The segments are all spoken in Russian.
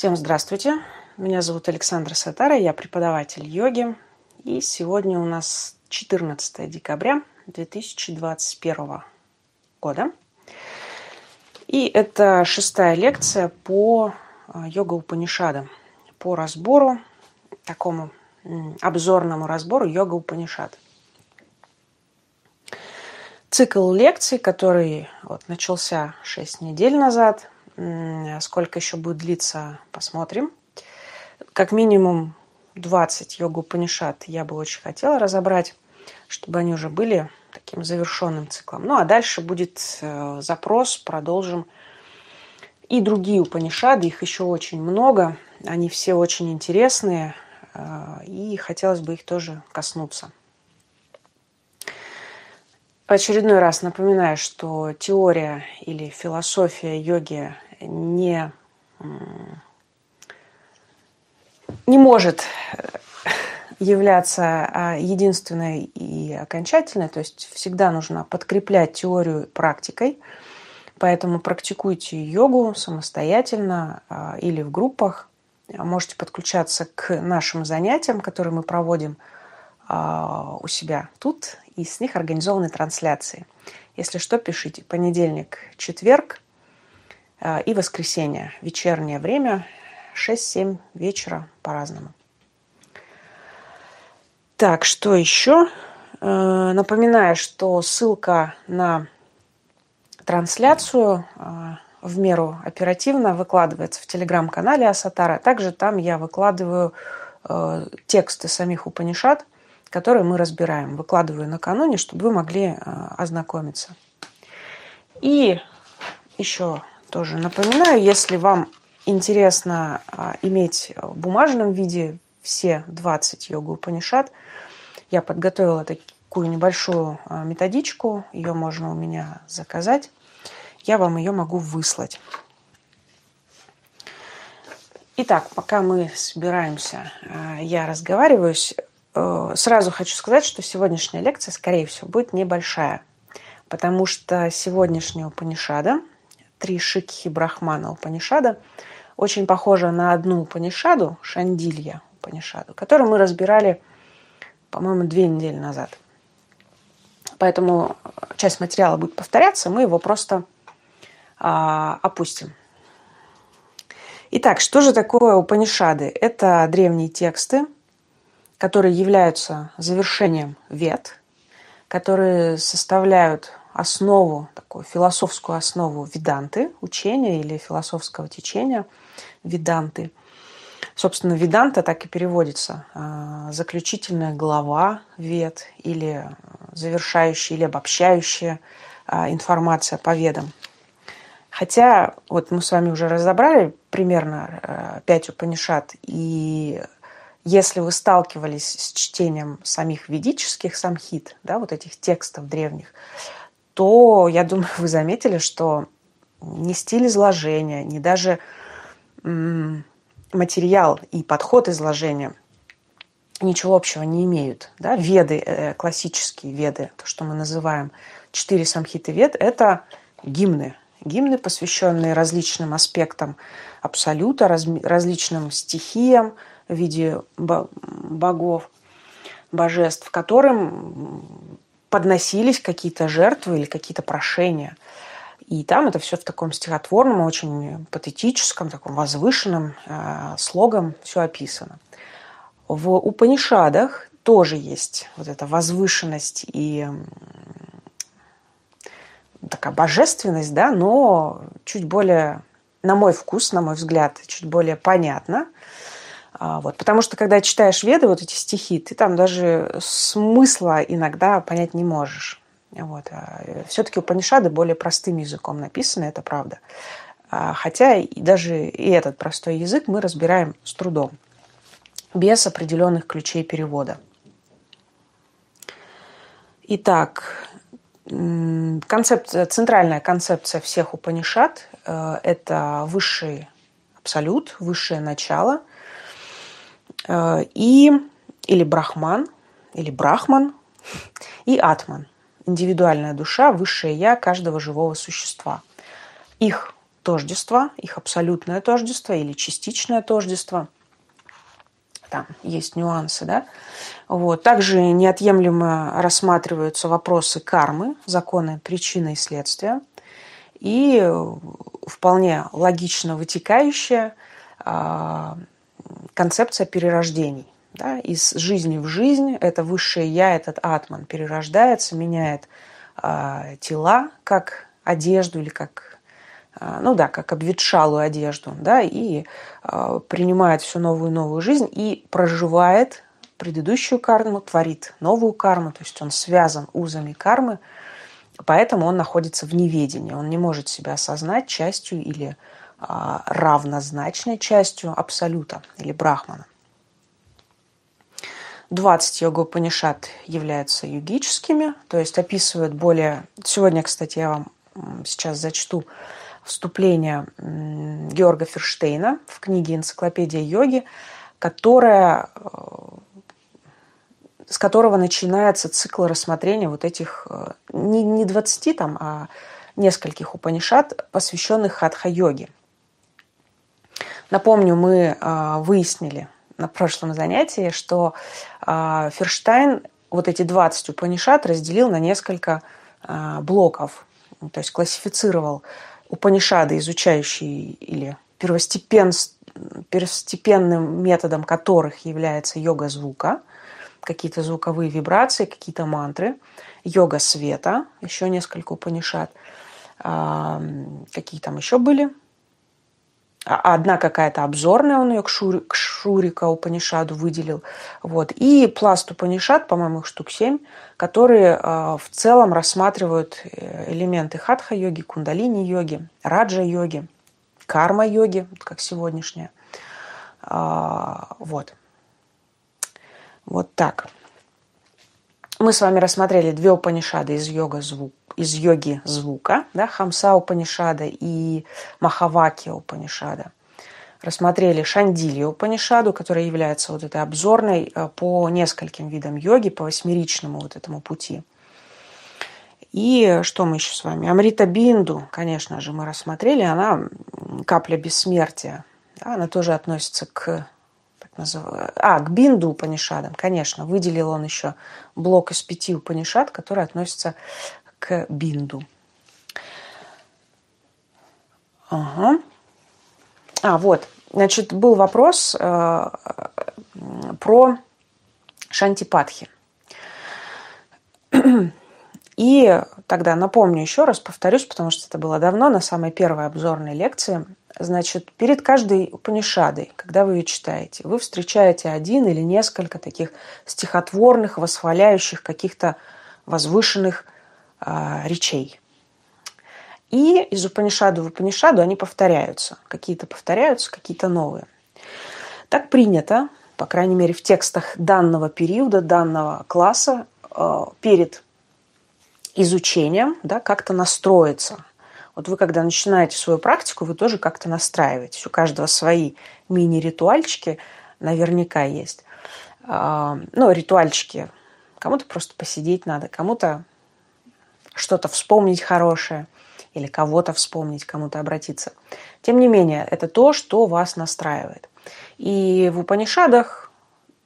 Всем здравствуйте. Меня зовут Александра Сатара, я преподаватель йоги. И сегодня у нас 14 декабря 2021 года. И это шестая лекция по а, йога Упанишада, по разбору, такому обзорному разбору йога Упанишад. Цикл лекций, который вот, начался 6 недель назад, сколько еще будет длиться, посмотрим. Как минимум 20 йогу Панишат я бы очень хотела разобрать, чтобы они уже были таким завершенным циклом. Ну а дальше будет э, запрос, продолжим. И другие Упанишады, их еще очень много, они все очень интересные, э, и хотелось бы их тоже коснуться очередной раз напоминаю, что теория или философия йоги не, не может являться а, единственной и окончательной, то есть всегда нужно подкреплять теорию практикой, поэтому практикуйте йогу самостоятельно а, или в группах, можете подключаться к нашим занятиям, которые мы проводим а, у себя тут и с них организованы трансляции. Если что, пишите. Понедельник, четверг э, и воскресенье. Вечернее время 6-7 вечера по-разному. Так, что еще? Э, напоминаю, что ссылка на трансляцию э, в меру оперативно выкладывается в телеграм-канале Асатара. Также там я выкладываю тексты самих Упанишат – которые мы разбираем. Выкладываю накануне, чтобы вы могли а, ознакомиться. И еще тоже напоминаю, если вам интересно а, иметь в бумажном виде все 20 йогу Панишат, я подготовила такую небольшую а, методичку, ее можно у меня заказать. Я вам ее могу выслать. Итак, пока мы собираемся, я разговариваюсь, Э, сразу хочу сказать, что сегодняшняя лекция, скорее всего, будет небольшая, потому что сегодняшняя Упанишада, три шикхи Брахмана Упанишада, очень похожа на одну Упанишаду, Шандилья Упанишаду, которую мы разбирали, по-моему, две недели назад. Поэтому часть материала будет повторяться, мы его просто а, опустим. Итак, что же такое Упанишады? Это древние тексты, которые являются завершением вет, которые составляют основу, такую философскую основу веданты, учения или философского течения веданты. Собственно, веданта так и переводится. А, заключительная глава вед или завершающая или обобщающая а, информация по ведам. Хотя вот мы с вами уже разобрали примерно а, пять Упанишат, и если вы сталкивались с чтением самих ведических самхит, да, вот этих текстов древних, то, я думаю, вы заметили, что ни стиль изложения, ни даже материал и подход изложения ничего общего не имеют. Да? Веды, э, классические веды, то, что мы называем четыре самхиты вед, это гимны. Гимны, посвященные различным аспектам абсолюта, различным стихиям, в виде богов, божеств, которым подносились какие-то жертвы или какие-то прошения. И там это все в таком стихотворном, очень патетическом, таком возвышенном э, слогом все описано. В Упанишадах тоже есть вот эта возвышенность и такая божественность, да, но чуть более, на мой вкус, на мой взгляд, чуть более понятно – вот, потому что когда читаешь веды, вот эти стихи, ты там даже смысла иногда понять не можешь. Вот. А, Все-таки Упанишады более простым языком написаны, это правда. А, хотя даже и этот простой язык мы разбираем с трудом, без определенных ключей перевода. Итак, концепция, центральная концепция всех Упанишат э, – это высший абсолют, высшее начало – и, или брахман, или брахман, и атман, индивидуальная душа, высшее я каждого живого существа. Их тождество, их абсолютное тождество или частичное тождество. Там есть нюансы, да. Вот. Также неотъемлемо рассматриваются вопросы кармы, законы причины и следствия. И вполне логично вытекающая а, концепция перерождений. Да, из жизни в жизнь это высшее я, этот атман перерождается, меняет э, тела, как одежду или как, э, ну да, как обветшалую одежду, да, и э, принимает всю новую новую жизнь и проживает предыдущую карму, творит новую карму, то есть он связан узами кармы, поэтому он находится в неведении, он не может себя осознать частью или равнозначной частью абсолюта или брахмана. 20 йога-панишат являются югическими, то есть описывают более... Сегодня, кстати, я вам сейчас зачту вступление Георга Ферштейна в книге «Энциклопедия йоги», которая, э, с которого начинается цикл рассмотрения вот этих э, не, не 20 там, а нескольких упанишат, посвященных хатха-йоге. Напомню, мы э, выяснили на прошлом занятии, что э, Ферштайн вот эти 20 Упанишат разделил на несколько э, блоков, то есть классифицировал Упанишады, изучающие или первостепен, первостепенным методом которых является йога звука, какие-то звуковые вибрации, какие-то мантры, йога света, еще несколько Упанишат, какие там еще были, а одна какая-то обзорная он ее к, Шури, к Шурика Упанишаду выделил. Вот. И пласт Упанишад, по-моему, их штук семь, которые э, в целом рассматривают э, элементы хатха-йоги, кундалини-йоги, раджа-йоги, карма-йоги, как сегодняшняя. А, вот. Вот так. Мы с вами рассмотрели две Упанишады из йога звук из йоги звука, да, Хамса Упанишада и Махаваки Упанишада. Рассмотрели Шандили Упанишаду, которая является вот этой обзорной э, по нескольким видам йоги, по восьмеричному вот этому пути. И что мы еще с вами? Амрита Бинду, конечно же, мы рассмотрели. Она капля бессмертия. Да, она тоже относится к так называю, а, к Бинду Упанишадам, конечно. Выделил он еще блок из пяти Упанишад, который относится к бинду. Ага. А, вот. Значит, был вопрос э, про шантипатхи. И тогда напомню еще раз, повторюсь, потому что это было давно, на самой первой обзорной лекции. Значит, перед каждой Упанишадой, когда вы ее читаете, вы встречаете один или несколько таких стихотворных, восхваляющих каких-то возвышенных речей. И из Упанишаду в Упанишаду они повторяются. Какие-то повторяются, какие-то новые. Так принято, по крайней мере, в текстах данного периода, данного класса, а, перед изучением да, как-то настроиться. Вот вы, когда начинаете свою практику, вы тоже как-то настраиваетесь. У каждого свои мини-ритуальчики наверняка есть. А, ну, ритуальчики. Кому-то просто посидеть надо, кому-то что-то вспомнить хорошее или кого-то вспомнить, кому-то обратиться. Тем не менее, это то, что вас настраивает. И в Упанишадах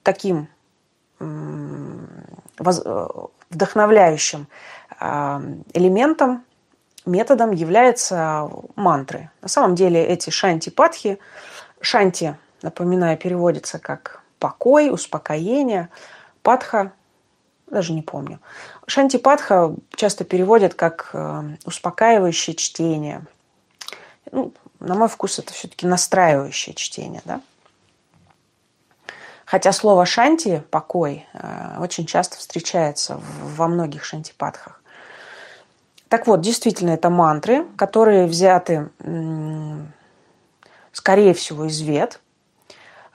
таким вдохновляющим а, элементом, методом являются мантры. На самом деле эти шанти-патхи, шанти, напоминаю, переводится как покой, успокоение, патха даже не помню. Шантипатха часто переводят как э, успокаивающее чтение. Ну, на мой вкус это все-таки настраивающее чтение, да? Хотя слово шанти, покой, э, очень часто встречается во многих шантипатхах. Так вот, действительно, это мантры, которые взяты, скорее всего, из вет.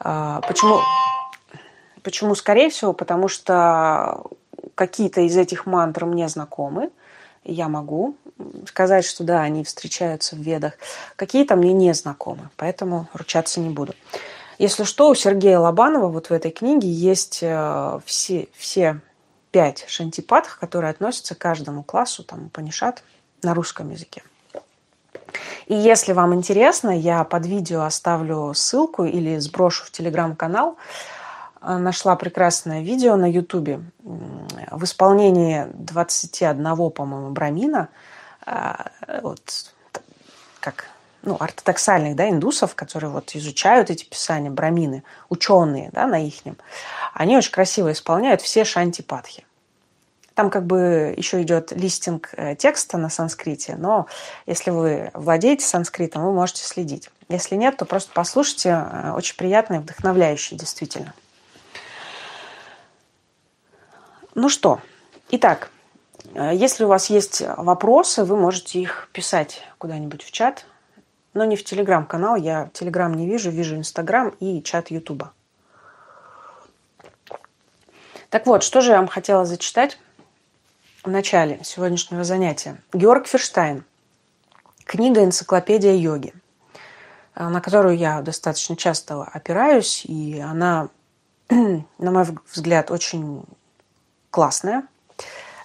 Э, почему? Почему скорее всего? Потому что какие-то из этих мантр мне знакомы, я могу сказать, что да, они встречаются в ведах. Какие-то мне не знакомы, поэтому ручаться не буду. Если что, у Сергея Лобанова вот в этой книге есть э, все, все пять шантипатх, которые относятся к каждому классу, там, Панишат на русском языке. И если вам интересно, я под видео оставлю ссылку или сброшу в телеграм-канал. Э, нашла прекрасное видео на ютубе в исполнении 21, по-моему, брамина. Э, вот как ну, ортодоксальных да, индусов, которые вот изучают эти писания, брамины, ученые да, на ихнем, они очень красиво исполняют все шантипатхи. Там как бы еще идет листинг э, текста на санскрите, но если вы владеете санскритом, вы можете следить. Если нет, то просто послушайте. Очень приятный, вдохновляющий, действительно. Ну что, итак, э, если у вас есть вопросы, вы можете их писать куда-нибудь в чат, но не в телеграм-канал. Я телеграм не вижу, вижу инстаграм и чат ютуба. Так вот, что же я вам хотела зачитать в начале сегодняшнего занятия. Георг Ферштайн. Книга «Энциклопедия йоги», э, на которую я достаточно часто опираюсь, и она, на мой взгляд, очень классная,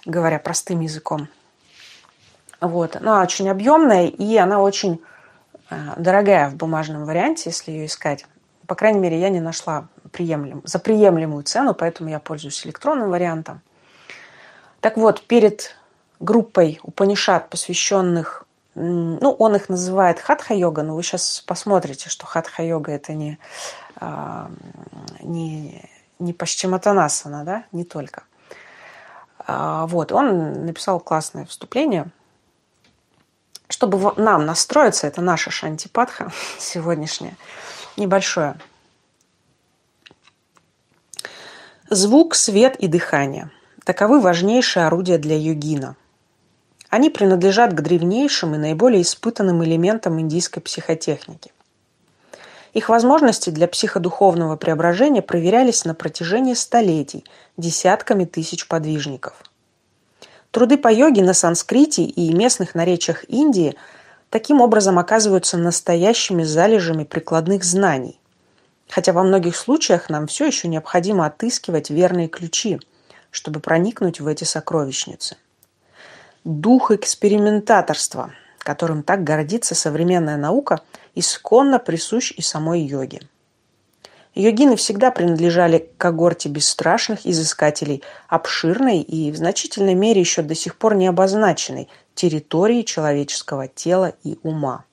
говоря простым языком. Вот. Она очень объемная, и она очень э, дорогая в бумажном варианте, если ее искать. По крайней мере, я не нашла приемлем, за приемлемую цену, поэтому я пользуюсь электронным вариантом. Так вот, перед группой Упанишат, посвященных, ну, он их называет хатха-йога, но вы сейчас посмотрите, что хатха-йога это не, а, не, не пашчиматанасана, да, не только. А, вот, он написал классное вступление. Чтобы нам настроиться, это наша шантипатха сегодняшняя, небольшое. Звук, свет и дыхание – Таковы важнейшие орудия для йогина. Они принадлежат к древнейшим и наиболее испытанным элементам индийской психотехники. Их возможности для психодуховного преображения проверялись на протяжении столетий десятками тысяч подвижников. Труды по йоге на санскрите и местных наречиях Индии таким образом оказываются настоящими залежами прикладных знаний. Хотя во многих случаях нам все еще необходимо отыскивать верные ключи – чтобы проникнуть в эти сокровищницы. Дух экспериментаторства, которым так гордится современная наука, исконно присущ и самой йоге. Йогины всегда принадлежали к когорте бесстрашных изыскателей обширной и в значительной мере еще до сих пор не обозначенной территории человеческого тела и ума.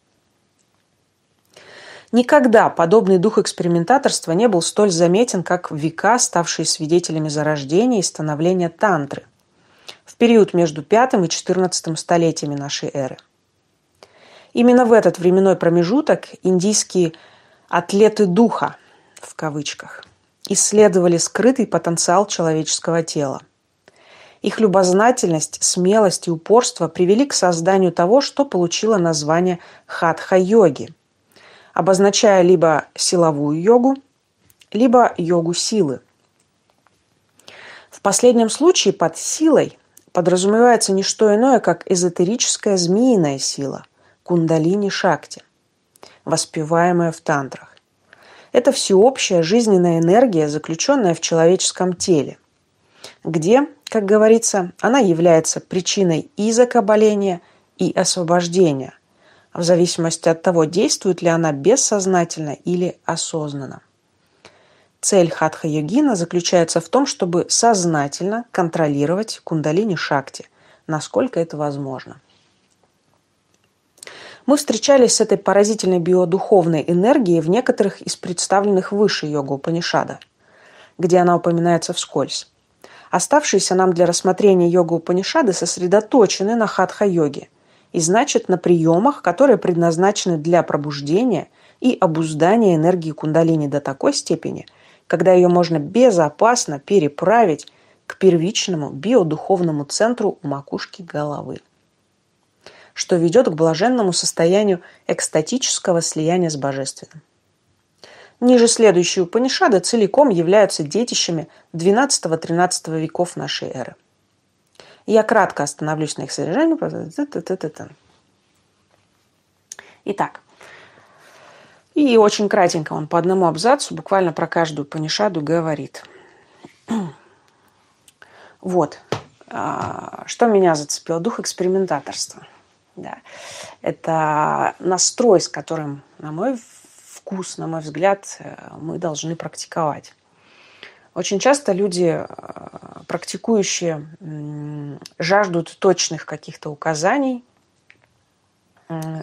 Никогда подобный дух экспериментаторства не был столь заметен, как века, ставшие свидетелями зарождения и становления тантры в период между V и XIV столетиями нашей эры. Именно в этот временной промежуток индийские «атлеты духа» в кавычках исследовали скрытый потенциал человеческого тела. Их любознательность, смелость и упорство привели к созданию того, что получило название хатха-йоги – обозначая либо силовую йогу, либо йогу силы. В последнем случае под силой подразумевается не что иное, как эзотерическая змеиная сила – кундалини-шакти, воспеваемая в тантрах. Это всеобщая жизненная энергия, заключенная в человеческом теле, где, как говорится, она является причиной и закабаления, и освобождения – в зависимости от того, действует ли она бессознательно или осознанно. Цель хатха-йогина заключается в том, чтобы сознательно контролировать кундалини-шакти, насколько это возможно. Мы встречались с этой поразительной биодуховной энергией в некоторых из представленных выше йога Упанишада, где она упоминается вскользь. Оставшиеся нам для рассмотрения йога Упанишады сосредоточены на хатха-йоге – и значит на приемах, которые предназначены для пробуждения и обуздания энергии кундалини до такой степени, когда ее можно безопасно переправить к первичному биодуховному центру макушки головы, что ведет к блаженному состоянию экстатического слияния с Божественным. Ниже следующие Упанишады целиком являются детищами XII-XIII веков нашей эры. Я кратко остановлюсь на их содержании. Итак, и очень кратенько он по одному абзацу буквально про каждую панишаду говорит. Вот. А, что меня зацепило? Дух экспериментаторства. Да. Это настрой, с которым, на мой вкус, на мой взгляд, мы должны практиковать. Очень часто люди, практикующие, жаждут точных каких-то указаний,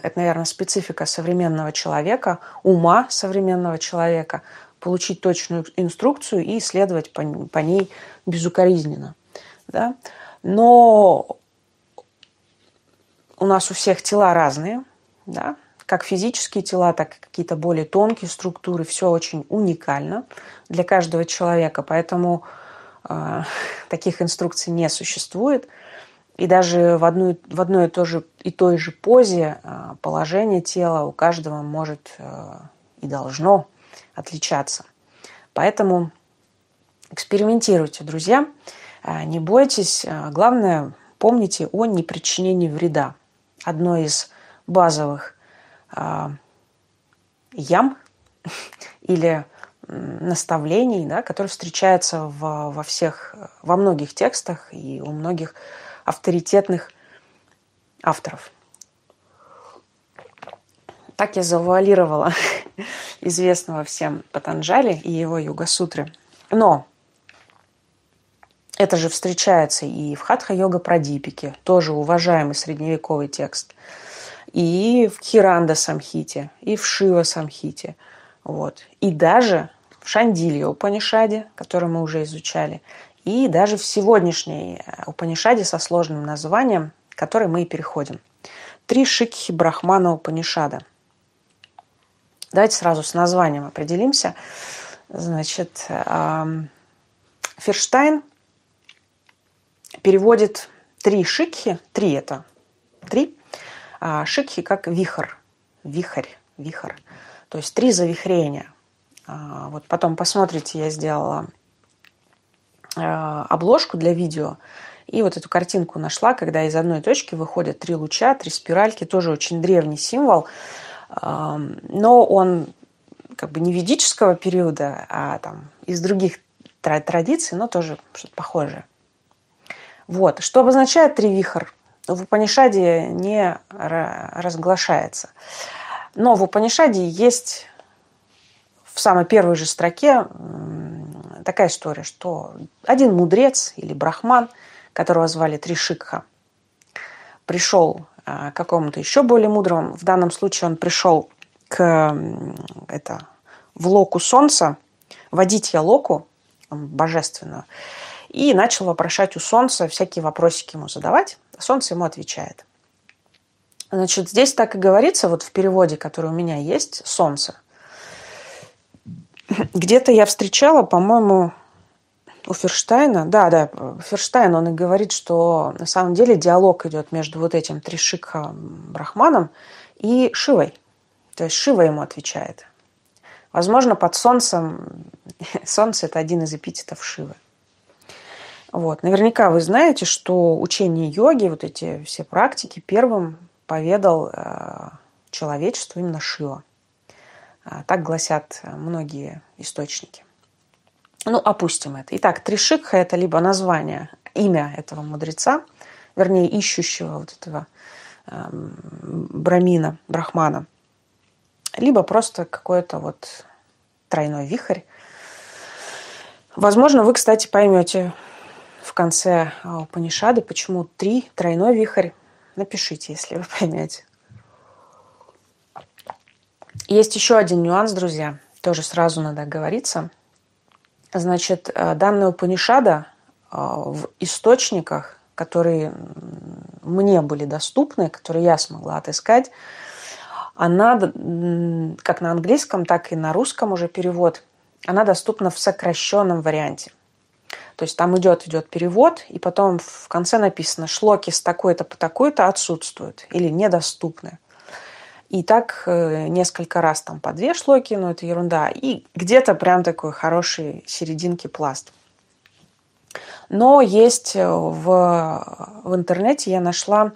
это, наверное, специфика современного человека, ума современного человека, получить точную инструкцию и следовать по, по ней безукоризненно. Да? Но у нас у всех тела разные, да? как физические тела, так и какие-то более тонкие структуры, все очень уникально для каждого человека, поэтому э, таких инструкций не существует – и даже в, одну, в одной и, то же, и той же позе а, положение тела у каждого может а, и должно отличаться. Поэтому экспериментируйте, друзья. Не бойтесь. Главное, помните о непричинении вреда. Одно из базовых ям или наставлений, да, которые встречаются в, во всех, во многих текстах и у многих авторитетных авторов. Так я завуалировала известного всем Патанджали и его Юга-сутры. Но это же встречается и в Хатха-йога Прадипике, тоже уважаемый средневековый текст, и в Хиранда Самхите, и в Шива Самхите, вот. и даже в Шандилье Упанишаде, который мы уже изучали, и даже в сегодняшней э, Упанишаде со сложным названием, который мы и переходим. Три шикхи Брахмана Упанишада. Давайте сразу с названием определимся. Значит, Ферштайн переводит три шикхи, три это, три, а шикхи как вихр, вихрь, вихрь, то есть три завихрения. А, вот потом посмотрите, я сделала Э, обложку для видео. И вот эту картинку нашла, когда из одной точки выходят три луча, три спиральки, тоже очень древний символ. Но он как бы не ведического периода, а там из других традиций, но тоже что-то похожее. Вот. Что обозначает три вихр? В Упанишаде не разглашается. Но в Упанишаде есть в самой первой же строке такая история, что один мудрец или брахман, которого звали Тришикха, пришел а, к какому-то еще более мудрому. В данном случае он пришел к это, в локу солнца, водить я локу божественную, и начал вопрошать у солнца, всякие вопросики ему задавать. Солнце ему отвечает. Значит, здесь так и говорится, вот в переводе, который у меня есть, солнце – где-то я встречала, по-моему, у Ферштайна, да, да, Ферштайн, он и говорит, что на самом деле диалог идет между вот этим Тришикха Брахманом и Шивой. То есть Шива ему отвечает. Возможно, под солнцем, солнце – это один из эпитетов Шивы. Вот. Наверняка вы знаете, что учение йоги, вот эти все практики первым поведал э, человечеству именно Шива. А, так гласят э, многие источники. Ну, опустим это. Итак, Тришикха – это либо название, имя этого мудреца, вернее, ищущего вот этого э, брамина, брахмана, либо просто какой-то вот тройной вихрь. Возможно, вы, кстати, поймете в конце Панишады, почему три тройной вихрь. Напишите, если вы поймете. Есть еще один нюанс, друзья, тоже сразу надо говориться. Значит, э, данная Упанишада э, в источниках, которые мне были доступны, которые я смогла отыскать, она, как на английском, так и на русском уже перевод, она доступна в сокращенном варианте. То есть там идет, идет перевод, и потом в конце написано «шлоки с такой-то по такой-то отсутствуют» или «недоступны». И так э, несколько раз там по две шлоки, но это ерунда. И где-то прям такой хороший серединки пласт. Но есть э, в, в интернете я нашла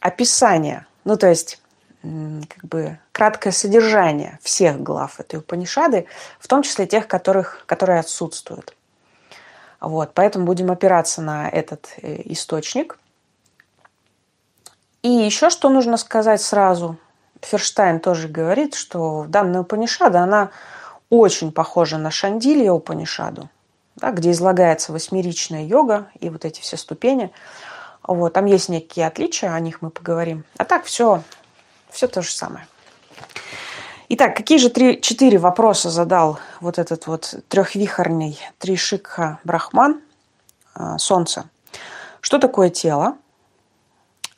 описание, ну то есть как бы краткое содержание всех глав этой Упанишады, в том числе тех, которых, которые отсутствуют. Вот, поэтому будем опираться на этот э, источник. И еще что нужно сказать сразу. Ферштайн тоже говорит, что данная Упанишада, она очень похожа на Шандилья Упанишаду, да, где излагается восьмеричная йога и вот эти все ступени. Вот, там есть некие отличия, о них мы поговорим. А так все, все то же самое. Итак, какие же три, четыре вопроса задал вот этот вот трехвихорный Тришикха Брахман, а, Солнце? Что такое тело?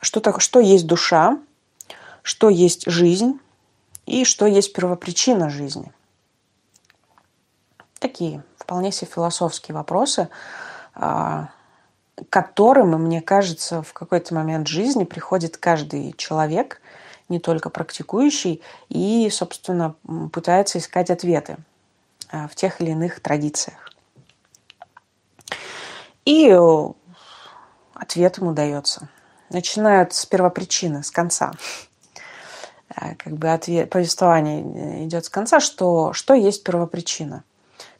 Что, так, что есть душа? Что есть жизнь? И что есть первопричина жизни? Такие вполне себе философские вопросы, а, которым, мне кажется, в какой-то момент жизни приходит каждый человек – не только практикующий, и, собственно, пытается искать ответы э, в тех или иных традициях. И э, ответ ему дается. Начинают с первопричины, с конца. Э, как бы ответ, повествование идет с конца, что, что есть первопричина.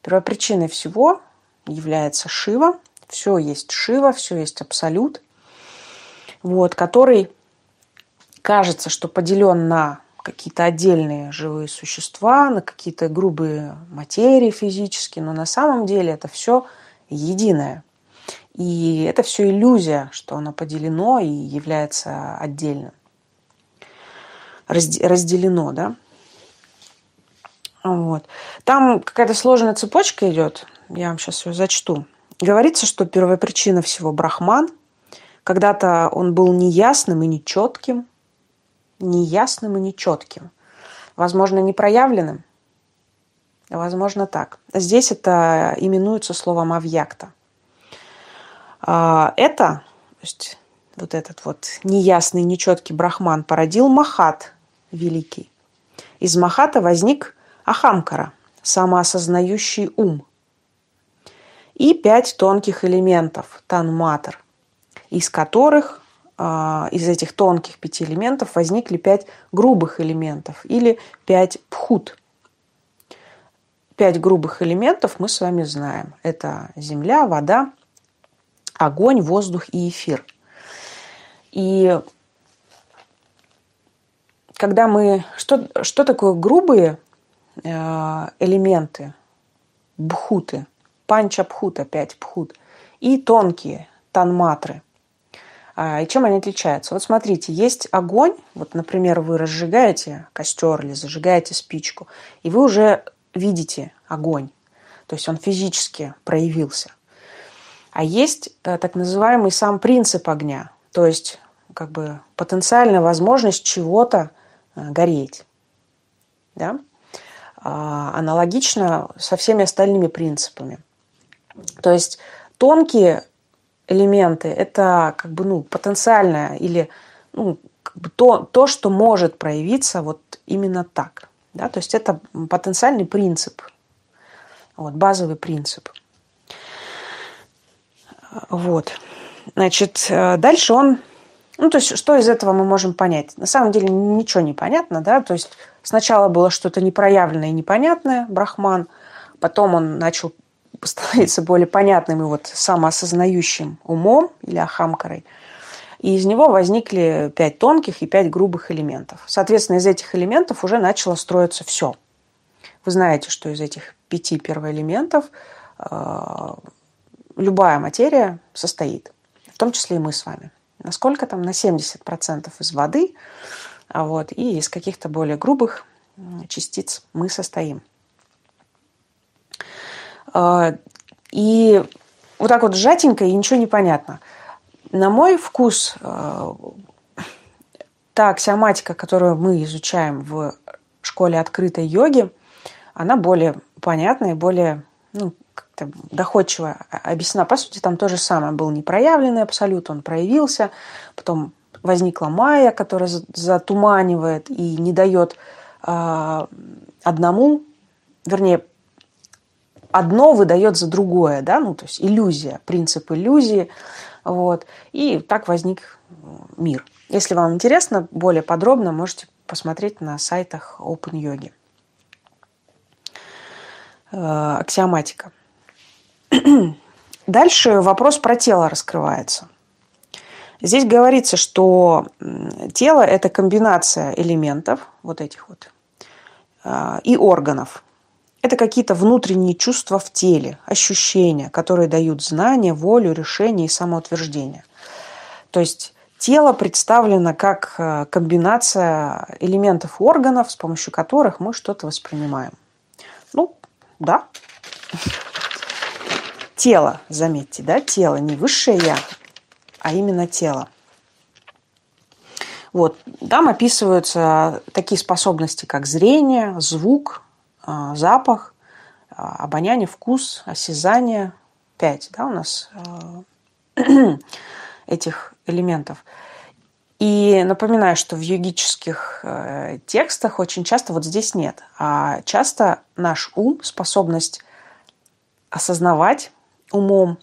Первопричиной всего является Шива. Все есть Шива, все есть Абсолют, вот, который кажется, что поделен на какие-то отдельные живые существа, на какие-то грубые материи физические, но на самом деле это все единое. И это все иллюзия, что оно поделено и является отдельным. Разделено, да? Вот. Там какая-то сложная цепочка идет, я вам сейчас ее зачту. Говорится, что первая причина всего Брахман. Когда-то он был неясным и нечетким, неясным и нечетким. Возможно, непроявленным. Возможно, так. Здесь это именуется словом авьякта. А, это, то есть вот этот вот неясный, нечеткий брахман породил Махат великий. Из Махата возник Ахамкара, самоосознающий ум. И пять тонких элементов, танматр, из которых из этих тонких пяти элементов возникли пять грубых элементов или пять пхут. Пять грубых элементов мы с вами знаем. Это земля, вода, огонь, воздух и эфир. И когда мы... Что, что такое грубые э, элементы? Бхуты. Панча пхута, пять пхут. И тонкие танматры – а, и чем они отличаются? Вот смотрите, есть огонь, вот, например, вы разжигаете костер или зажигаете спичку, и вы уже видите огонь, то есть он физически проявился. А есть э, так называемый сам принцип огня, то есть как бы потенциальная возможность чего-то э, гореть. Да? А, аналогично со всеми остальными принципами. То есть тонкие элементы – это как бы ну, потенциальное или ну, как бы то, то, что может проявиться вот именно так. Да? То есть это потенциальный принцип, вот, базовый принцип. Вот. Значит, э, дальше он... Ну, то есть, что из этого мы можем понять? На самом деле ничего не понятно, да, то есть сначала было что-то непроявленное и непонятное, Брахман, потом он начал становиться более понятным и вот самоосознающим умом или ахамкарой. И из него возникли пять тонких и пять грубых элементов. Соответственно, из этих элементов уже начало строиться все. Вы знаете, что из этих пяти первоэлементов э, любая материя состоит, в том числе и мы с вами. Насколько там? На 70% из воды, а вот, и из каких-то более грубых частиц мы состоим. А, и вот так вот сжатенько и ничего не понятно. На мой вкус, а, та аксиоматика, которую мы изучаем в школе открытой йоги, она более понятная и более ну, как-то доходчиво объяснена. По сути, там то же самое. Был непроявленный абсолют, он проявился. Потом возникла майя, которая затуманивает и не дает э, одному, вернее, одно выдает за другое, да, ну, то есть иллюзия, принцип иллюзии, вот, и так возник мир. Если вам интересно, более подробно можете посмотреть на сайтах Open Yogi. Э, аксиоматика. Дальше вопрос про тело раскрывается. Здесь говорится, что тело – это комбинация элементов, вот этих вот, а, и органов. Это какие-то внутренние чувства в теле, ощущения, которые дают знания, волю, решение и самоутверждение. То есть тело представлено как э, комбинация элементов органов, с помощью которых мы что-то воспринимаем. Ну, да. Тело, заметьте, да, тело, не высшее я, а именно тело. Вот. Там описываются такие способности, как зрение, звук, запах, а, обоняние, вкус, осязание. Пять да, у нас а, этих элементов. И напоминаю, что в йогических э, текстах очень часто вот здесь нет. А часто наш ум, способность осознавать умом,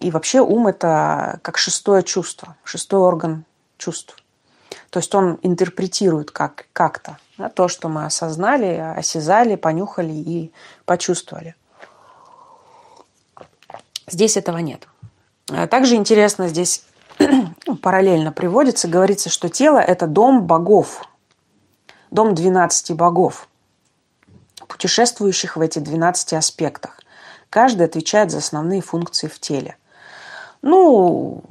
и вообще ум – это как шестое чувство, шестой орган чувств. То есть он интерпретирует как, как-то да, то, что мы осознали, осязали, понюхали и почувствовали. Здесь этого нет. А также интересно здесь ну, параллельно приводится, говорится, что тело – это дом богов, дом 12 богов, путешествующих в эти 12 аспектах. Каждый отвечает за основные функции в теле. Ну,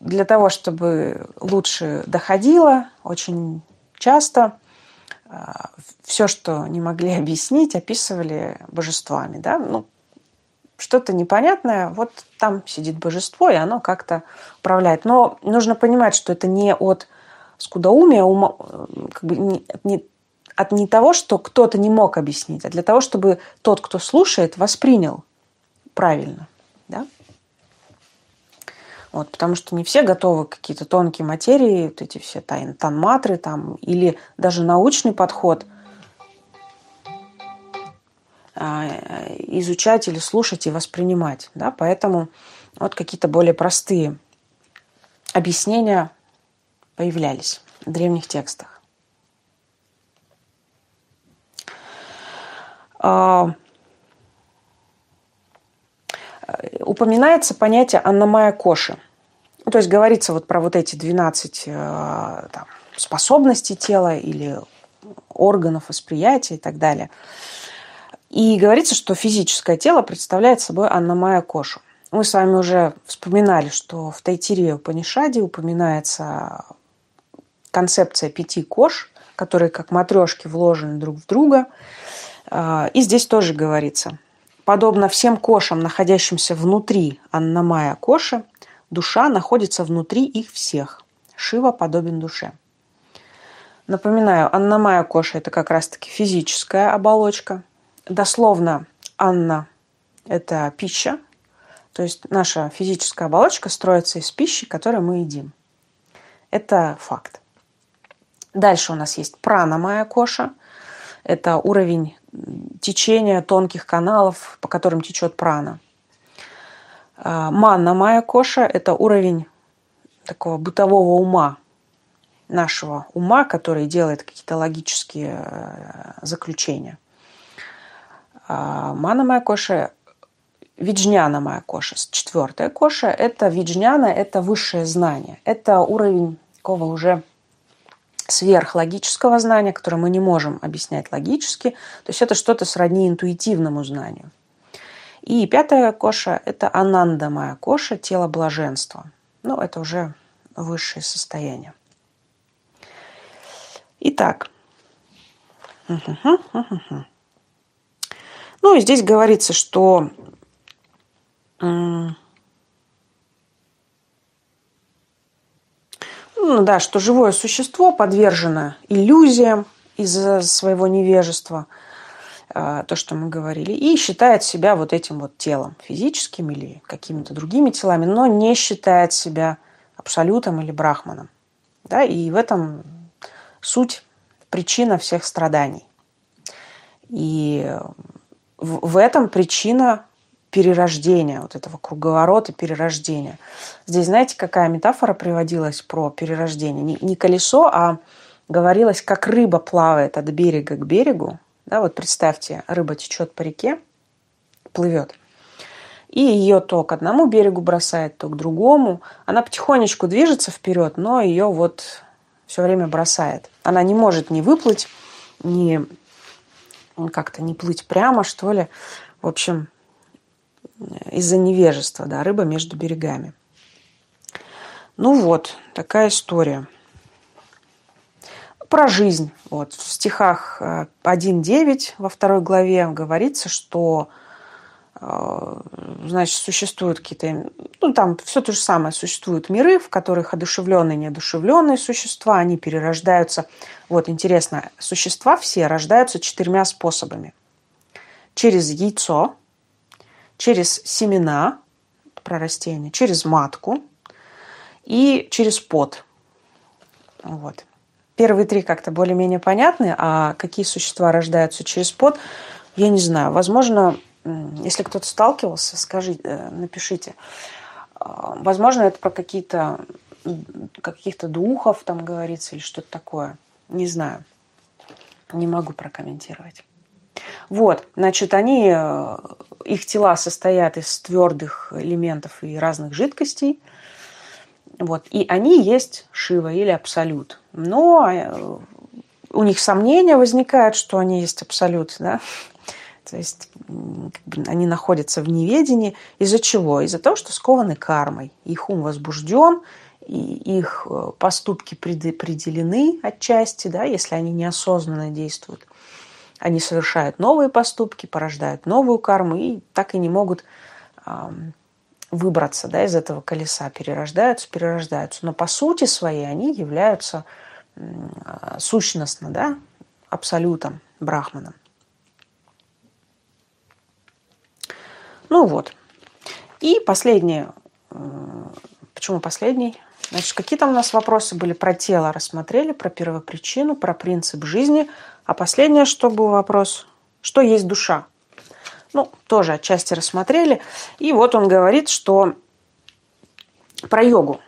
для того, чтобы лучше доходило, очень часто все, что не могли объяснить, описывали божествами. Да? Ну, что-то непонятное, вот там сидит божество, и оно как-то управляет. Но нужно понимать, что это не от скудоумия, ума, как бы не, не, от не того, что кто-то не мог объяснить, а для того, чтобы тот, кто слушает, воспринял правильно. Вот, потому что не все готовы какие-то тонкие материи, вот эти все тайн, танматры там, или даже научный подход а, изучать или слушать и воспринимать. Да? Поэтому вот какие-то более простые объяснения появлялись в древних текстах. Упоминается понятие аннамая коши. Ну, то есть говорится вот про вот эти 12 э, там, способностей тела или органов восприятия и так далее. И говорится, что физическое тело представляет собой аннамая кошу. Мы с вами уже вспоминали, что в Тайтире Панишаде упоминается концепция пяти кош, которые как матрешки вложены друг в друга. Э, и здесь тоже говорится – Подобно всем кошам, находящимся внутри Аннамая Коши, душа находится внутри их всех. Шива подобен душе. Напоминаю, Аннамая Коша – это как раз-таки физическая оболочка. Дословно Анна – это пища, то есть наша физическая оболочка строится из пищи, которую мы едим. Это факт. Дальше у нас есть пранамая коша. Это уровень течения тонких каналов, по которым течет прана. А, манна майя коша – это уровень такого бытового ума, нашего ума, который делает какие-то логические э, заключения. А, Мана майя коша – виджняна майя коша. Четвертая коша – это виджняна, это высшее знание. Это уровень такого уже сверхлогического знания, которое мы не можем объяснять логически. То есть это что-то сродни интуитивному знанию. И пятая коша – это анандамая коша, тело блаженства. Ну, это уже высшее состояние. Итак. Ну, и здесь говорится, что ну да, что живое существо подвержено иллюзиям из-за своего невежества, а, то, что мы говорили, и считает себя вот этим вот телом, физическим или какими-то другими телами, но не считает себя абсолютом или брахманом. Да, и в этом суть, причина всех страданий. И в этом причина перерождения, вот этого круговорота перерождения. Здесь, знаете, какая метафора приводилась про перерождение? Не, не колесо, а говорилось, как рыба плавает от берега к берегу. Да, вот представьте, рыба течет по реке, плывет. и ее то к одному берегу бросает, то к другому. Она потихонечку движется вперед, но ее вот все время бросает. Она не может ни выплыть, ни как-то не плыть прямо, что ли. В общем, из-за невежества, да, рыба между берегами. Ну вот, такая история. Про жизнь. Вот, в стихах 1.9 э, во второй главе говорится, что э, значит, существуют какие-то, ну, там все то же самое, существуют миры, в которых одушевленные и неодушевленные существа, они перерождаются. Вот, интересно, существа все рождаются четырьмя способами. Через яйцо, через семена, про растения, через матку и через пот. Вот. Первые три как-то более-менее понятны, а какие существа рождаются через пот, я не знаю. Возможно, если кто-то сталкивался, скажите, э, напишите. А, возможно, это про какие-то каких-то духов там говорится или что-то такое. Не знаю. Не могу прокомментировать. Вот, значит, они, э, их тела состоят из твердых элементов и разных жидкостей. Вот, и они есть Шива или Абсолют. Но э, у них сомнения возникают, что они есть Абсолют, да. То есть как бы, они находятся в неведении. Из-за чего? Из-за того, что скованы кармой. Их ум возбужден, и их э, поступки предопределены отчасти, да, если они неосознанно действуют. Они совершают новые поступки, порождают новую карму и так и не могут выбраться да, из этого колеса, перерождаются, перерождаются. Но по сути своей они являются сущностно, да, абсолютом, брахманом. Ну вот. И последний. Почему последний? Значит, какие там у нас вопросы были про тело рассмотрели, про первопричину, про принцип жизни. А последнее, что был вопрос, что есть душа? Ну, тоже отчасти рассмотрели. И вот он говорит, что про йогу.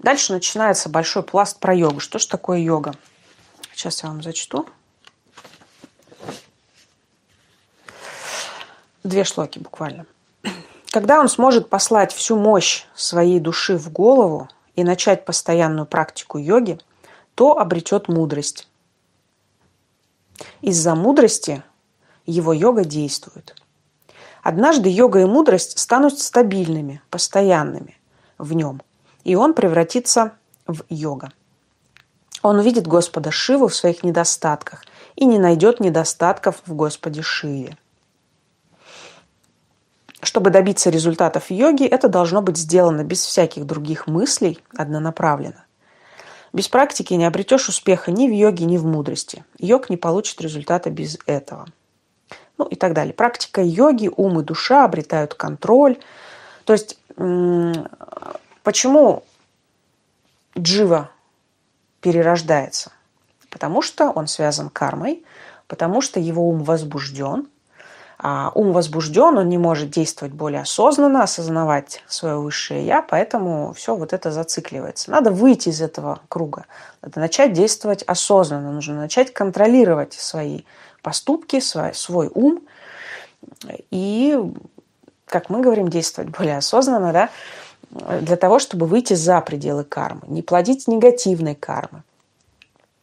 Дальше начинается большой пласт про йогу. Что же такое йога? Сейчас я вам зачту. Две шлоки буквально. Когда он сможет послать всю мощь своей души в голову и начать постоянную практику йоги, то обретет мудрость. Из-за мудрости его йога действует. Однажды йога и мудрость станут стабильными, постоянными в нем, и он превратится в йога. Он увидит Господа Шиву в своих недостатках и не найдет недостатков в Господе Шиве. Чтобы добиться результатов йоги, это должно быть сделано без всяких других мыслей, однонаправленно. Без практики не обретешь успеха ни в йоге, ни в мудрости. Йог не получит результата без этого. Ну и так далее. Практика йоги, ум и душа обретают контроль. То есть почему джива перерождается? Потому что он связан кармой, потому что его ум возбужден, ум возбужден, он не может действовать более осознанно, осознавать свое высшее я, поэтому все вот это зацикливается. Надо выйти из этого круга, надо начать действовать осознанно, нужно начать контролировать свои поступки, свой, свой ум и, как мы говорим, действовать более осознанно, да, для того, чтобы выйти за пределы кармы, не плодить негативной кармы.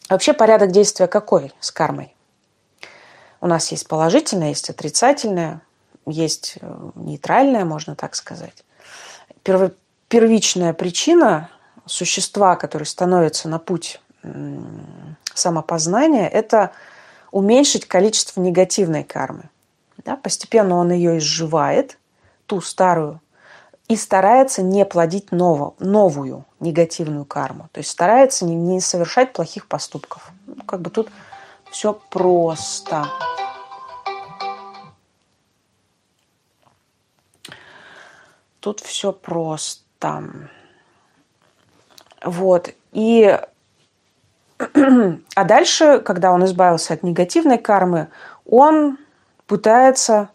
Вообще порядок действия какой с кармой? У нас есть положительное, есть отрицательное, есть э, нейтральное, можно так сказать. первичная причина существа, который становится на путь самопознания, это уменьшить количество негативной кармы. Да, постепенно он ее изживает, ту старую, и старается не плодить ново, новую негативную карму. То есть старается не, не совершать плохих поступков. Ну, как бы тут все просто. Тут все просто. Вот. И а дальше, когда он избавился от негативной кармы, он пытается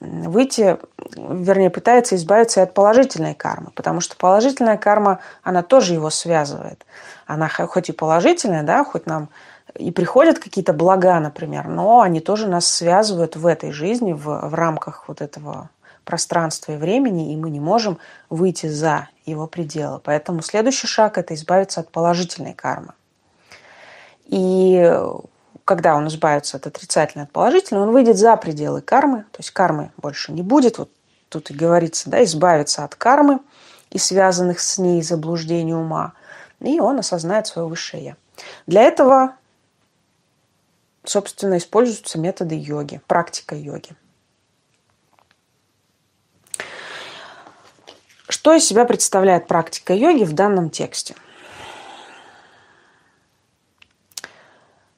выйти, вернее, пытается избавиться от положительной кармы, потому что положительная карма, она тоже его связывает. Она хоть и положительная, да, хоть нам и приходят какие-то блага, например, но они тоже нас связывают в этой жизни, в, в рамках вот этого пространства и времени, и мы не можем выйти за его пределы. Поэтому следующий шаг – это избавиться от положительной кармы. И когда он избавится от отрицательной, от положительной, он выйдет за пределы кармы, то есть кармы больше не будет. Вот тут и говорится, да, избавиться от кармы и связанных с ней заблуждений ума, и он осознает свое высшее «я». Для этого, собственно, используются методы йоги, практика йоги. Что из себя представляет практика йоги в данном тексте?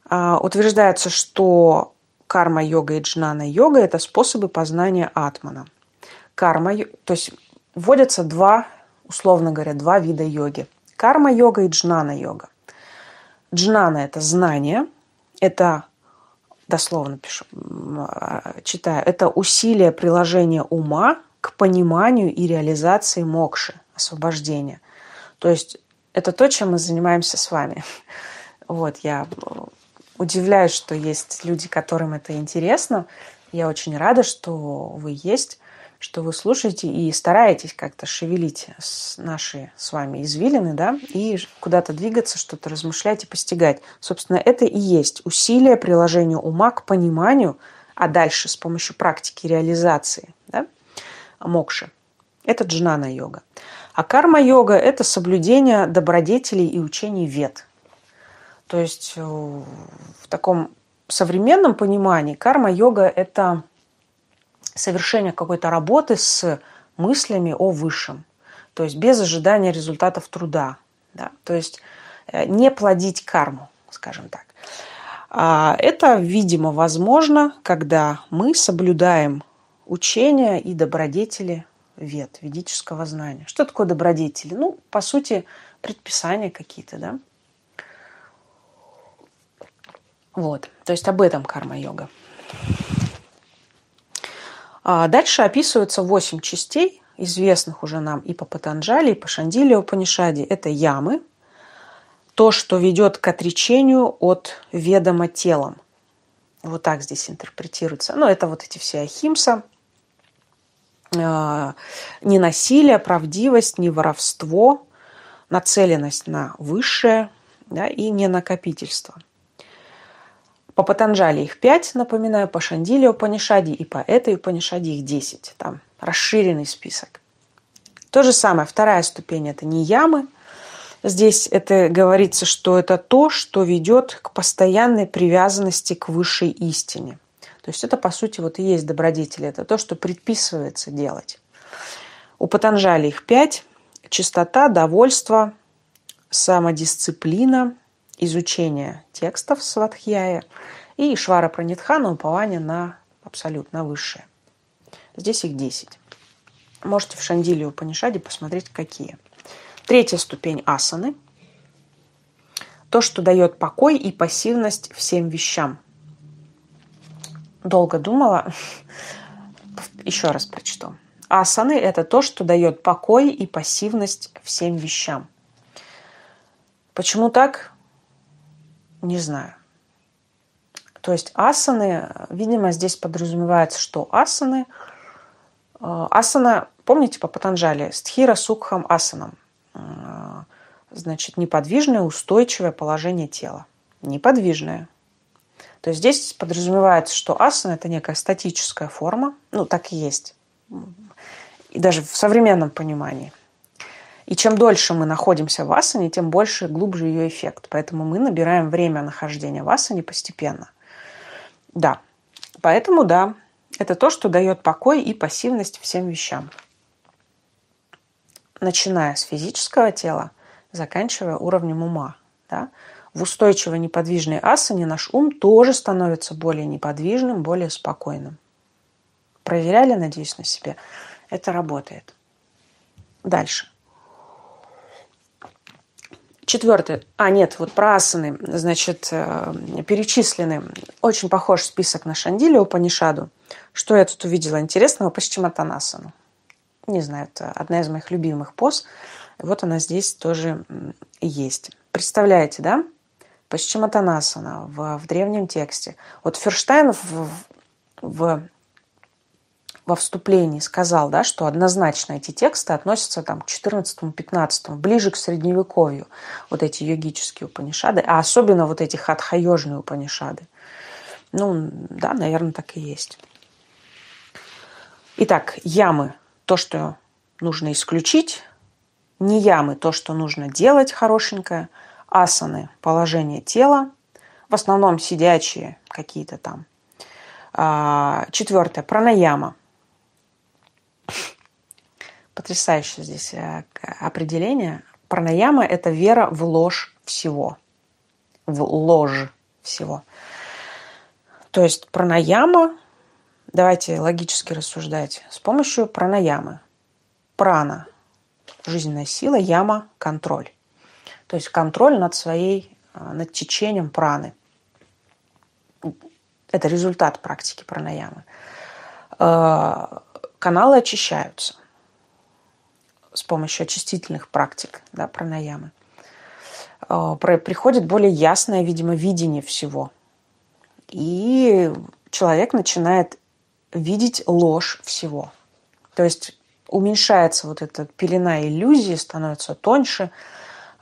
А, утверждается, что карма-йога и джнана-йога – это способы познания атмана. Карма, то есть вводятся два, условно говоря, два вида йоги. Карма-йога и джнана-йога. Джнана – это знание, это, дословно пишу, а, читаю, это усилие приложения ума к пониманию и реализации мокши, освобождения. То есть это то, чем мы занимаемся с вами. Вот, я удивляюсь, что есть люди, которым это интересно. Я очень рада, что вы есть, что вы слушаете и стараетесь как-то шевелить наши с вами извилины, да, и куда-то двигаться, что-то размышлять и постигать. Собственно, это и есть усилие приложения ума к пониманию, а дальше с помощью практики реализации, мокши. Это джнана-йога. А карма-йога – это соблюдение добродетелей и учений вет. То есть э, в таком современном понимании карма-йога – это совершение какой-то работы с мыслями о высшем. То есть без ожидания результатов труда. Да? То есть э, не плодить карму, скажем так. А это, видимо, возможно, когда мы соблюдаем учения и добродетели вет, ведического знания. Что такое добродетели? Ну, по сути, предписания какие-то, да? Вот, то есть об этом карма-йога. А дальше описываются восемь частей, известных уже нам и по Патанджали, и по Шандиле Упанишаде. Это ямы, то, что ведет к отречению от ведома телом. Вот так здесь интерпретируется. Ну, это вот эти все ахимса, не насилие, правдивость, не воровство, нацеленность на высшее да, и не накопительство. По Патанджали их пять, напоминаю, по Шандиле Панишади и по этой Панишади их десять. Там расширенный список. То же самое, вторая ступень – это не ямы. Здесь это говорится, что это то, что ведет к постоянной привязанности к высшей истине – то есть это, по сути, вот и есть добродетели. Это то, что предписывается делать. У Патанжали их пять. Чистота, довольство, самодисциплина, изучение текстов Сватхьяя и Швара Пранитхана, упование на абсолютно высшее. Здесь их десять. Можете в Шандиле Упанишаде посмотреть, какие. Третья ступень асаны. То, что дает покой и пассивность всем вещам – долго думала. Еще раз прочту. Асаны – это то, что дает покой и пассивность всем вещам. Почему так? Не знаю. То есть асаны, видимо, здесь подразумевается, что асаны, э, асана, помните по Патанджали, стхира сукхам асанам, э, значит, неподвижное, устойчивое положение тела. Неподвижное, то есть здесь подразумевается, что асана – это некая статическая форма, ну, так и есть, и даже в современном понимании. И чем дольше мы находимся в асане, тем больше и глубже ее эффект. Поэтому мы набираем время нахождения в асане постепенно. Да, поэтому да, это то, что дает покой и пассивность всем вещам. Начиная с физического тела, заканчивая уровнем ума. Да? В устойчивой неподвижной асане наш ум тоже становится более неподвижным, более спокойным. Проверяли, надеюсь, на себе. Это работает. Дальше. Четвертое. А, нет, вот про асаны, значит, э, перечислены. Очень похож список на Шандиле Панишаду. Что я тут увидела интересного? Пашчиматанасану. Не знаю, это одна из моих любимых поз. Вот она здесь тоже есть. Представляете, да? Пашчиматанасана в, в древнем тексте. Вот Ферштайн в, в, во вступлении сказал, да, что однозначно эти тексты относятся там, к 14-15, ближе к средневековью, вот эти йогические упанишады, а особенно вот эти хатха-йожные упанишады. Ну, да, наверное, так и есть. Итак, ямы – то, что нужно исключить, не ямы – то, что нужно делать хорошенькое, асаны – положение тела, в основном сидячие какие-то там. А, четвертое – пранаяма. Потрясающее здесь э, определение. Пранаяма – это вера в ложь всего. В ложь всего. То есть пранаяма, давайте логически рассуждать, с помощью пранаямы. Прана – жизненная сила, яма – контроль. То есть контроль над своей, э, над течением праны. Это результат практики пранаямы. Э, каналы очищаются с помощью очистительных практик да, пранаямы. Э, приходит более ясное, видимо, видение всего. И человек начинает видеть ложь всего. То есть уменьшается вот эта пелена иллюзии, становится тоньше,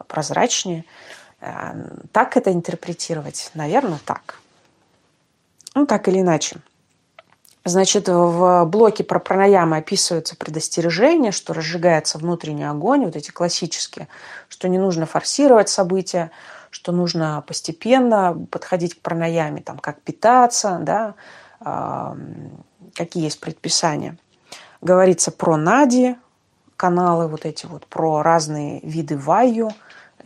прозрачнее. Э, так это интерпретировать? Наверное, так. Ну, так или иначе. Значит, в блоке про пранаямы описываются предостережения, что разжигается внутренний огонь, вот эти классические, что не нужно форсировать события, что нужно постепенно подходить к пранаяме, там, как питаться, да, какие есть предписания. Говорится про нади, каналы вот эти вот, про разные виды ваю,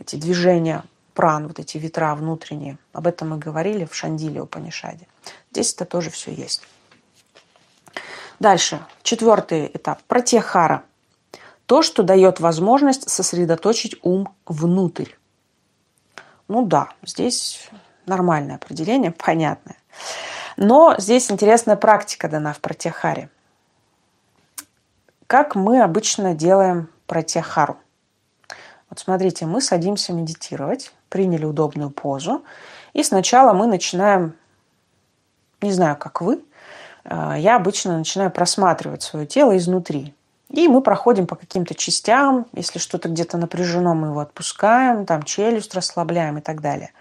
эти движения пран, вот эти ветра внутренние. Об этом мы говорили в Шандиле Упанишаде. Здесь это тоже все есть. Дальше. Четвертый этап. Протехара. То, что дает возможность сосредоточить ум внутрь. Ну да, здесь нормальное определение, понятное. Но здесь интересная практика дана в протехаре. Как мы обычно делаем протехару? Вот смотрите, мы садимся медитировать, приняли удобную позу, и сначала мы начинаем не знаю, как вы, э, я обычно начинаю просматривать свое тело изнутри. И мы проходим по каким-то частям, если что-то где-то напряжено, мы его отпускаем, там челюсть расслабляем и так далее.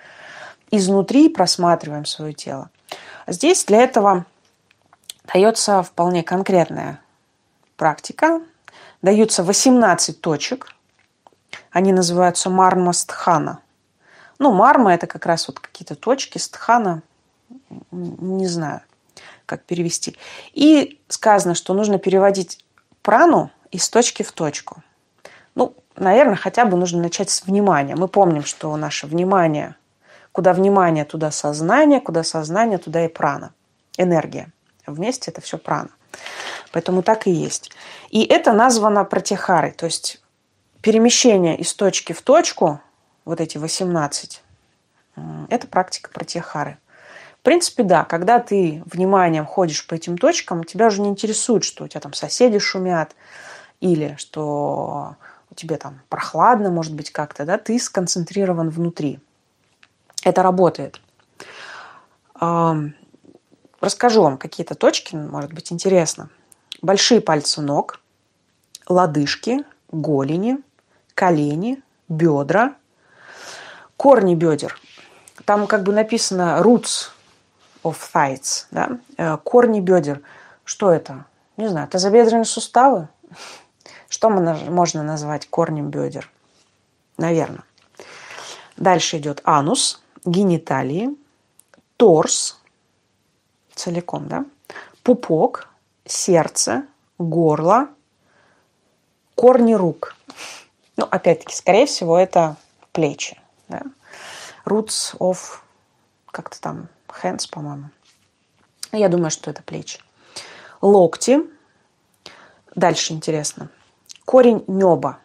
Изнутри просматриваем свое тело. Здесь для этого дается вполне конкретная практика. Даются 18 точек. Они называются марма стхана. Ну, марма – это как раз вот какие-то точки, стхана не знаю, как перевести. И сказано, что нужно переводить прану из точки в точку. Ну, наверное, хотя бы нужно начать с внимания. Мы помним, что наше внимание, куда внимание, туда сознание, куда сознание, туда и прана. Энергия. Вместе это все прана. Поэтому так и есть. И это названо протихарой, то есть перемещение из точки в точку, вот эти 18, это практика протихары. В принципе, да, когда ты вниманием ходишь по этим точкам, тебя уже не интересует, что у тебя там соседи шумят, или что у тебя там прохладно, может быть, как-то, да, ты сконцентрирован внутри. Это работает. Расскажу вам какие-то точки, может быть, интересно. Большие пальцы ног, лодыжки, голени, колени, бедра, корни бедер. Там как бы написано roots of thighs, да? Э, корни бедер. Что это? Не знаю, тазобедренные суставы? Что можно назвать корнем бедер? Наверное. Дальше идет анус, гениталии, торс, целиком, да? Пупок, сердце, горло, корни рук. Ну, опять-таки, скорее всего, это плечи. Да? Roots of, как-то там hands, по-моему. Я думаю, что это плечи. Локти. Дальше интересно. Корень неба.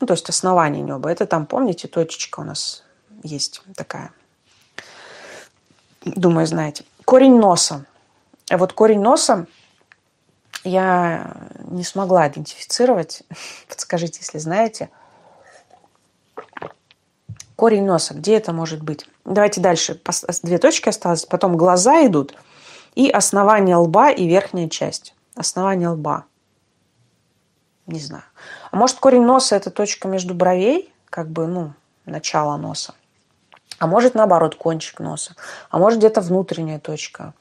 Ну, то есть основание неба. Это там, помните, точечка у нас есть такая. Думаю, знаете. Корень носа. А вот корень носа я не смогла идентифицировать. Подскажите, если знаете – Корень носа, где это может быть? Давайте дальше. Две точки осталось, потом глаза идут и основание лба и верхняя часть. основание лба. Не знаю. А может, корень носа – это точка между бровей, как бы, ну, начало носа. А может, наоборот, кончик носа. А может, где-то внутренняя точка.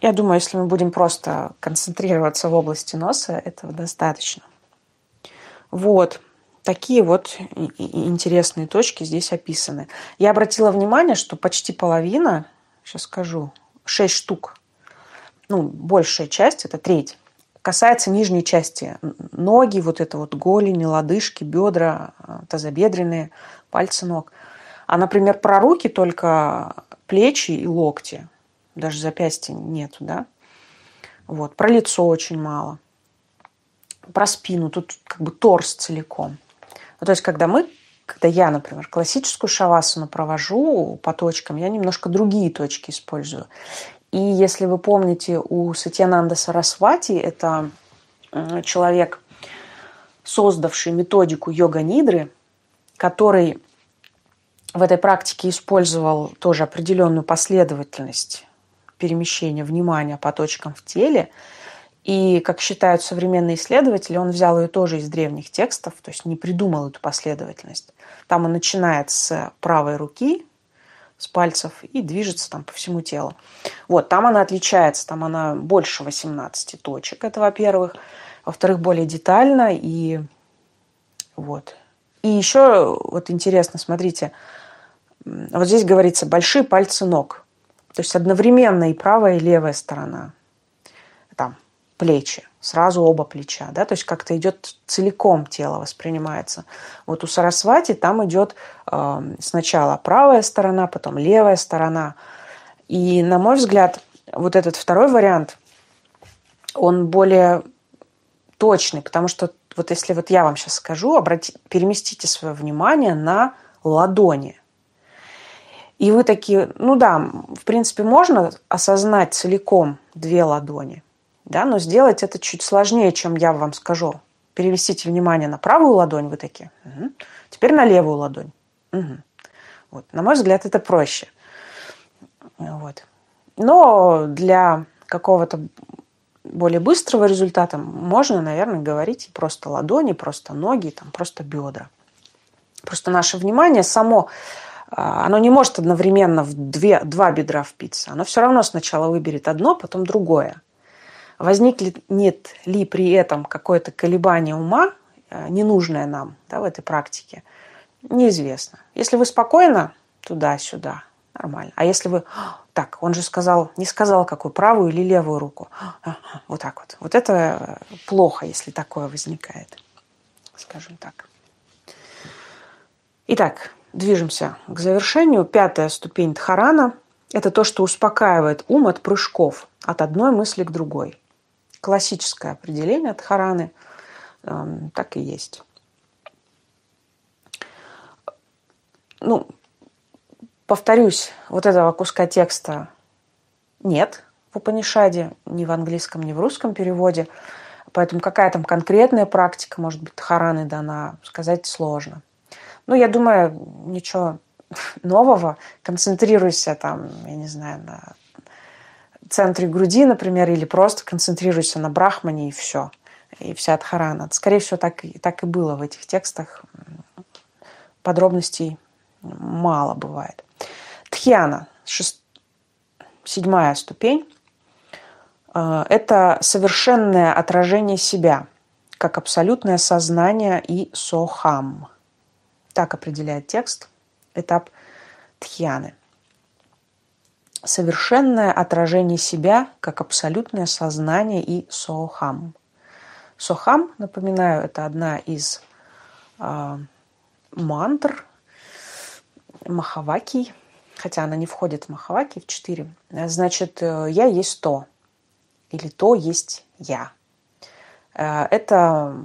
Я думаю, если мы будем просто концентрироваться в области носа, этого достаточно. Вот. Такие вот интересные точки здесь описаны. Я обратила внимание, что почти половина, сейчас скажу, 6 штук, ну, большая часть, это треть, касается нижней части. Ноги, вот это вот голени, лодыжки, бедра, тазобедренные, пальцы ног. А, например, про руки только плечи и локти. Даже запястья нету, да? Вот. Про лицо очень мало. Про спину. Тут как бы торс целиком. Ну, то есть, когда мы, когда я, например, классическую шавасану провожу по точкам, я немножко другие точки использую. И если вы помните, у Сатьянанда Сарасвати, это человек, создавший методику йога-нидры, который в этой практике использовал тоже определенную последовательность перемещения внимания по точкам в теле. И, как считают современные исследователи, он взял ее тоже из древних текстов, то есть не придумал эту последовательность. Там он начинает с правой руки, с пальцев и движется там по всему телу. Вот, там она отличается, там она больше 18 точек, это во-первых. Во-вторых, более детально и вот. И еще вот интересно, смотрите, вот здесь говорится большие пальцы ног. То есть одновременно и правая, и левая сторона. Плечи, сразу оба плеча, да, то есть как-то идет целиком тело воспринимается. Вот у Сарасвати там идет э, сначала правая сторона, потом левая сторона. И, на мой взгляд, вот этот второй вариант, он более точный, потому что вот если вот я вам сейчас скажу, обрати, переместите свое внимание на ладони. И вы такие, ну да, в принципе, можно осознать целиком две ладони – да, но сделать это чуть сложнее, чем я вам скажу. Перевестите внимание на правую ладонь, вы такие. Угу. Теперь на левую ладонь. Угу. Вот. На мой взгляд, это проще. Вот. Но для какого-то более быстрого результата можно, наверное, говорить и просто ладони, просто ноги, там, просто бедра. Просто наше внимание само, а, оно не может одновременно в две, два бедра впиться. Оно все равно сначала выберет одно, потом другое. Возникнет ли при этом какое-то колебание ума, э, ненужное нам да, в этой практике, неизвестно. Если вы спокойно туда-сюда, нормально. А если вы, так, он же сказал, не сказал, какую, правую или левую руку. Вот так вот. Вот это плохо, если такое возникает, скажем так. Итак, движемся к завершению. Пятая ступень Дхарана – это то, что успокаивает ум от прыжков, от одной мысли к другой классическое определение Дхараны эм, так и есть. Ну, повторюсь, вот этого куска текста нет в Упанишаде, ни в английском, ни в русском переводе. Поэтому какая там конкретная практика, может быть, Дхараны дана, сказать сложно. Ну, я думаю, ничего нового. Концентрируйся там, я не знаю, на центре груди, например, или просто концентрируйся на брахмане и все. И вся Дхарана. Скорее всего, так, так и было в этих текстах. Подробностей мало бывает. Тхьяна, шест... седьмая ступень, э, это совершенное отражение себя, как абсолютное сознание и сохам. Так определяет текст, этап тхьяны совершенное отражение себя как абсолютное сознание и сохам. Сохам, напоминаю, это одна из э, мантр Махавакий, хотя она не входит в Махаваки, в четыре. Значит, э, я есть то, или то есть я. Э, это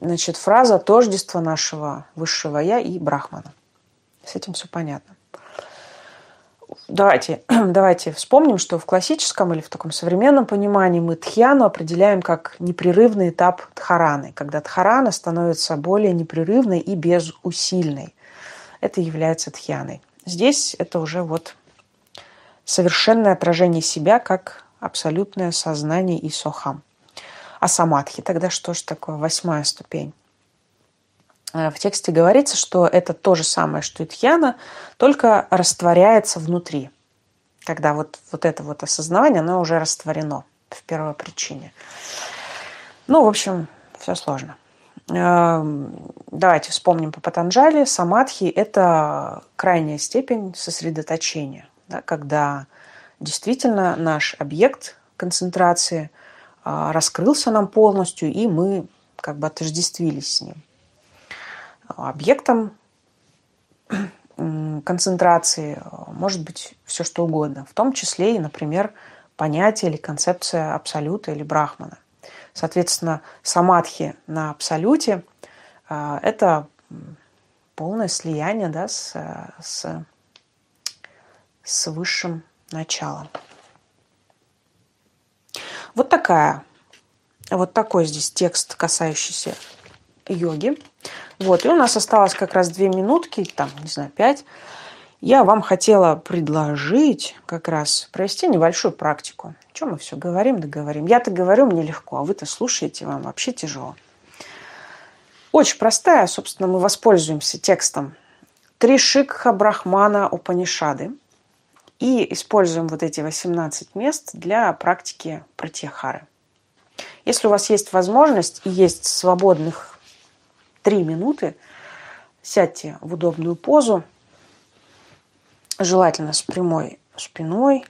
значит, фраза тождества нашего высшего я и Брахмана. С этим все понятно давайте, давайте вспомним, что в классическом или в таком современном понимании мы тхьяну определяем как непрерывный этап тхараны, когда тхарана становится более непрерывной и безусильной. Это является тхьяной. Здесь это уже вот совершенное отражение себя как абсолютное сознание и сохам. А самадхи тогда что же такое? Восьмая ступень. Э, в тексте говорится, что это то же самое, что и тхьяна, только растворяется внутри. Когда вот, вот это вот осознавание, оно уже растворено в первой причине. Ну, в общем, все сложно. Эм, давайте вспомним по Патанджали. Самадхи – это крайняя степень сосредоточения, да, когда действительно наш объект концентрации а, раскрылся нам полностью, и мы как бы отождествились с ним. Объектом концентрации может быть все что угодно, в том числе и, например, понятие или концепция абсолюта или брахмана. Соответственно, самадхи на абсолюте а, – это полное слияние да, с, с, с высшим началом. Вот такая, вот такой здесь текст, касающийся йоги. Вот, и у нас осталось как раз две минутки, там, не знаю, пять. Я вам хотела предложить как раз провести небольшую практику. Чем мы все говорим, да говорим. Я-то говорю, мне легко, а вы-то слушаете, вам вообще тяжело. Очень простая, собственно, мы воспользуемся текстом Тришикха Брахмана Упанишады и используем вот эти 18 мест для практики пратьяхары. Если у вас есть возможность и есть свободных 3 минуты, сядьте в удобную позу, желательно с прямой спиной,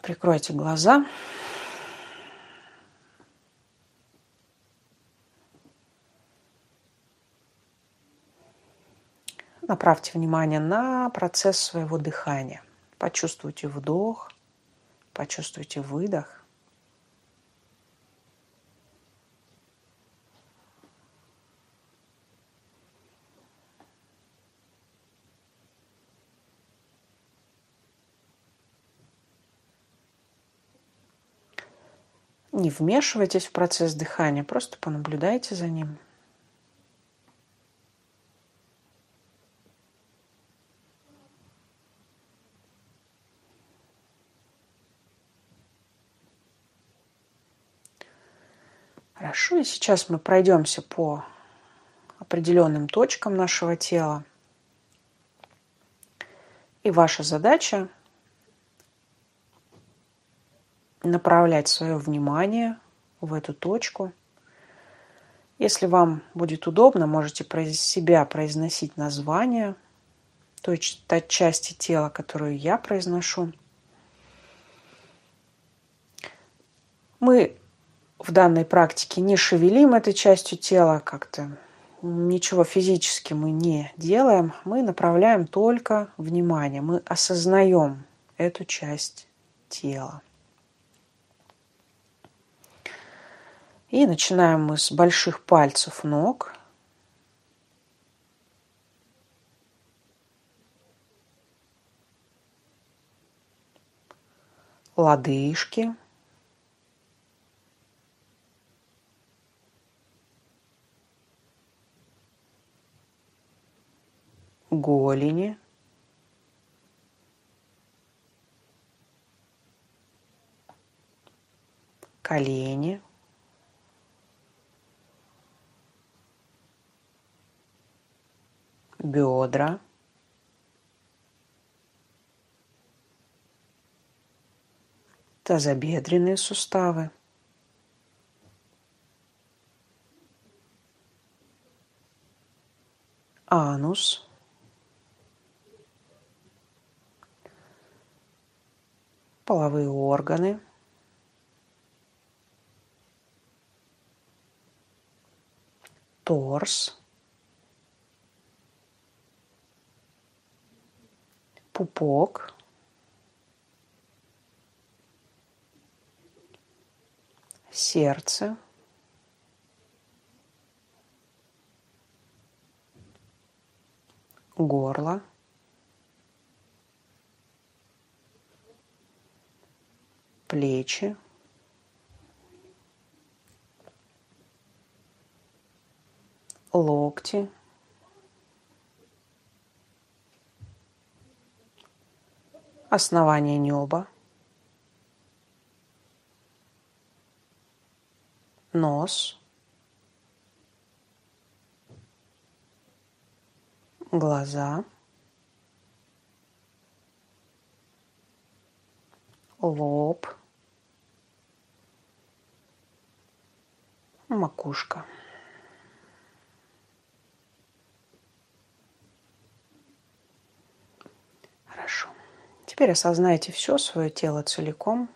прикройте глаза. Направьте внимание на процесс своего дыхания. Почувствуйте вдох, почувствуйте выдох. Не вмешивайтесь в процесс дыхания, просто понаблюдайте за ним. Хорошо, и сейчас мы пройдемся по определенным точкам нашего тела. И ваша задача направлять свое внимание в эту точку. Если вам будет удобно, можете про себя произносить название той, той части тела, которую я произношу. Мы в данной практике не шевелим этой частью тела как-то, ничего физически мы не делаем, мы направляем только внимание, мы осознаем эту часть тела. И начинаем мы с больших пальцев ног. Лодыжки. голени, колени, бедра, тазобедренные суставы, анус, половые органы, торс, пупок, сердце, горло, плечи, локти, основание неба, нос, глаза, лоб, макушка. Хорошо. Теперь осознайте все свое тело целиком.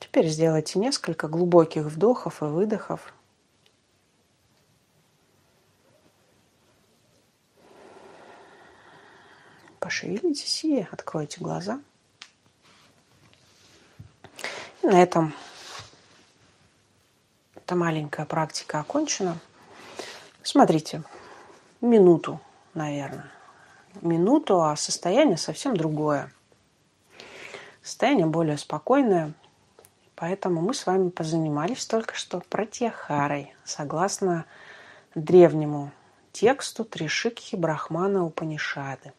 Теперь сделайте несколько глубоких вдохов и выдохов. Пошевелитесь и откройте глаза. И на этом эта маленькая практика окончена. Смотрите, минуту, наверное. Минуту, а состояние совсем другое. Состояние более спокойное. Поэтому мы с вами позанимались только что протяхарой, согласно древнему тексту Тришикхи Брахмана Упанишады.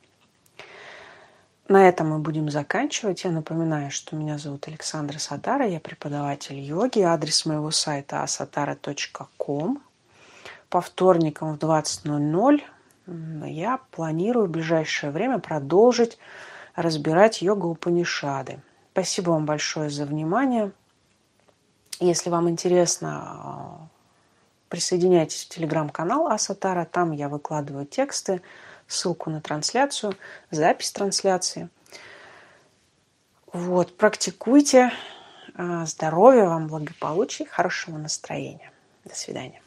На этом мы будем заканчивать. Я напоминаю, что меня зовут Александра Сатара, я преподаватель йоги. Адрес моего сайта asatara.com. По вторникам в 20.00 я планирую в ближайшее время продолжить разбирать йога Упанишады. Спасибо вам большое за внимание. Если вам интересно, присоединяйтесь в телеграм-канал Асатара. Там я выкладываю тексты ссылку на трансляцию, запись трансляции. Вот, практикуйте. А, здоровья вам, благополучия, хорошего настроения. До свидания.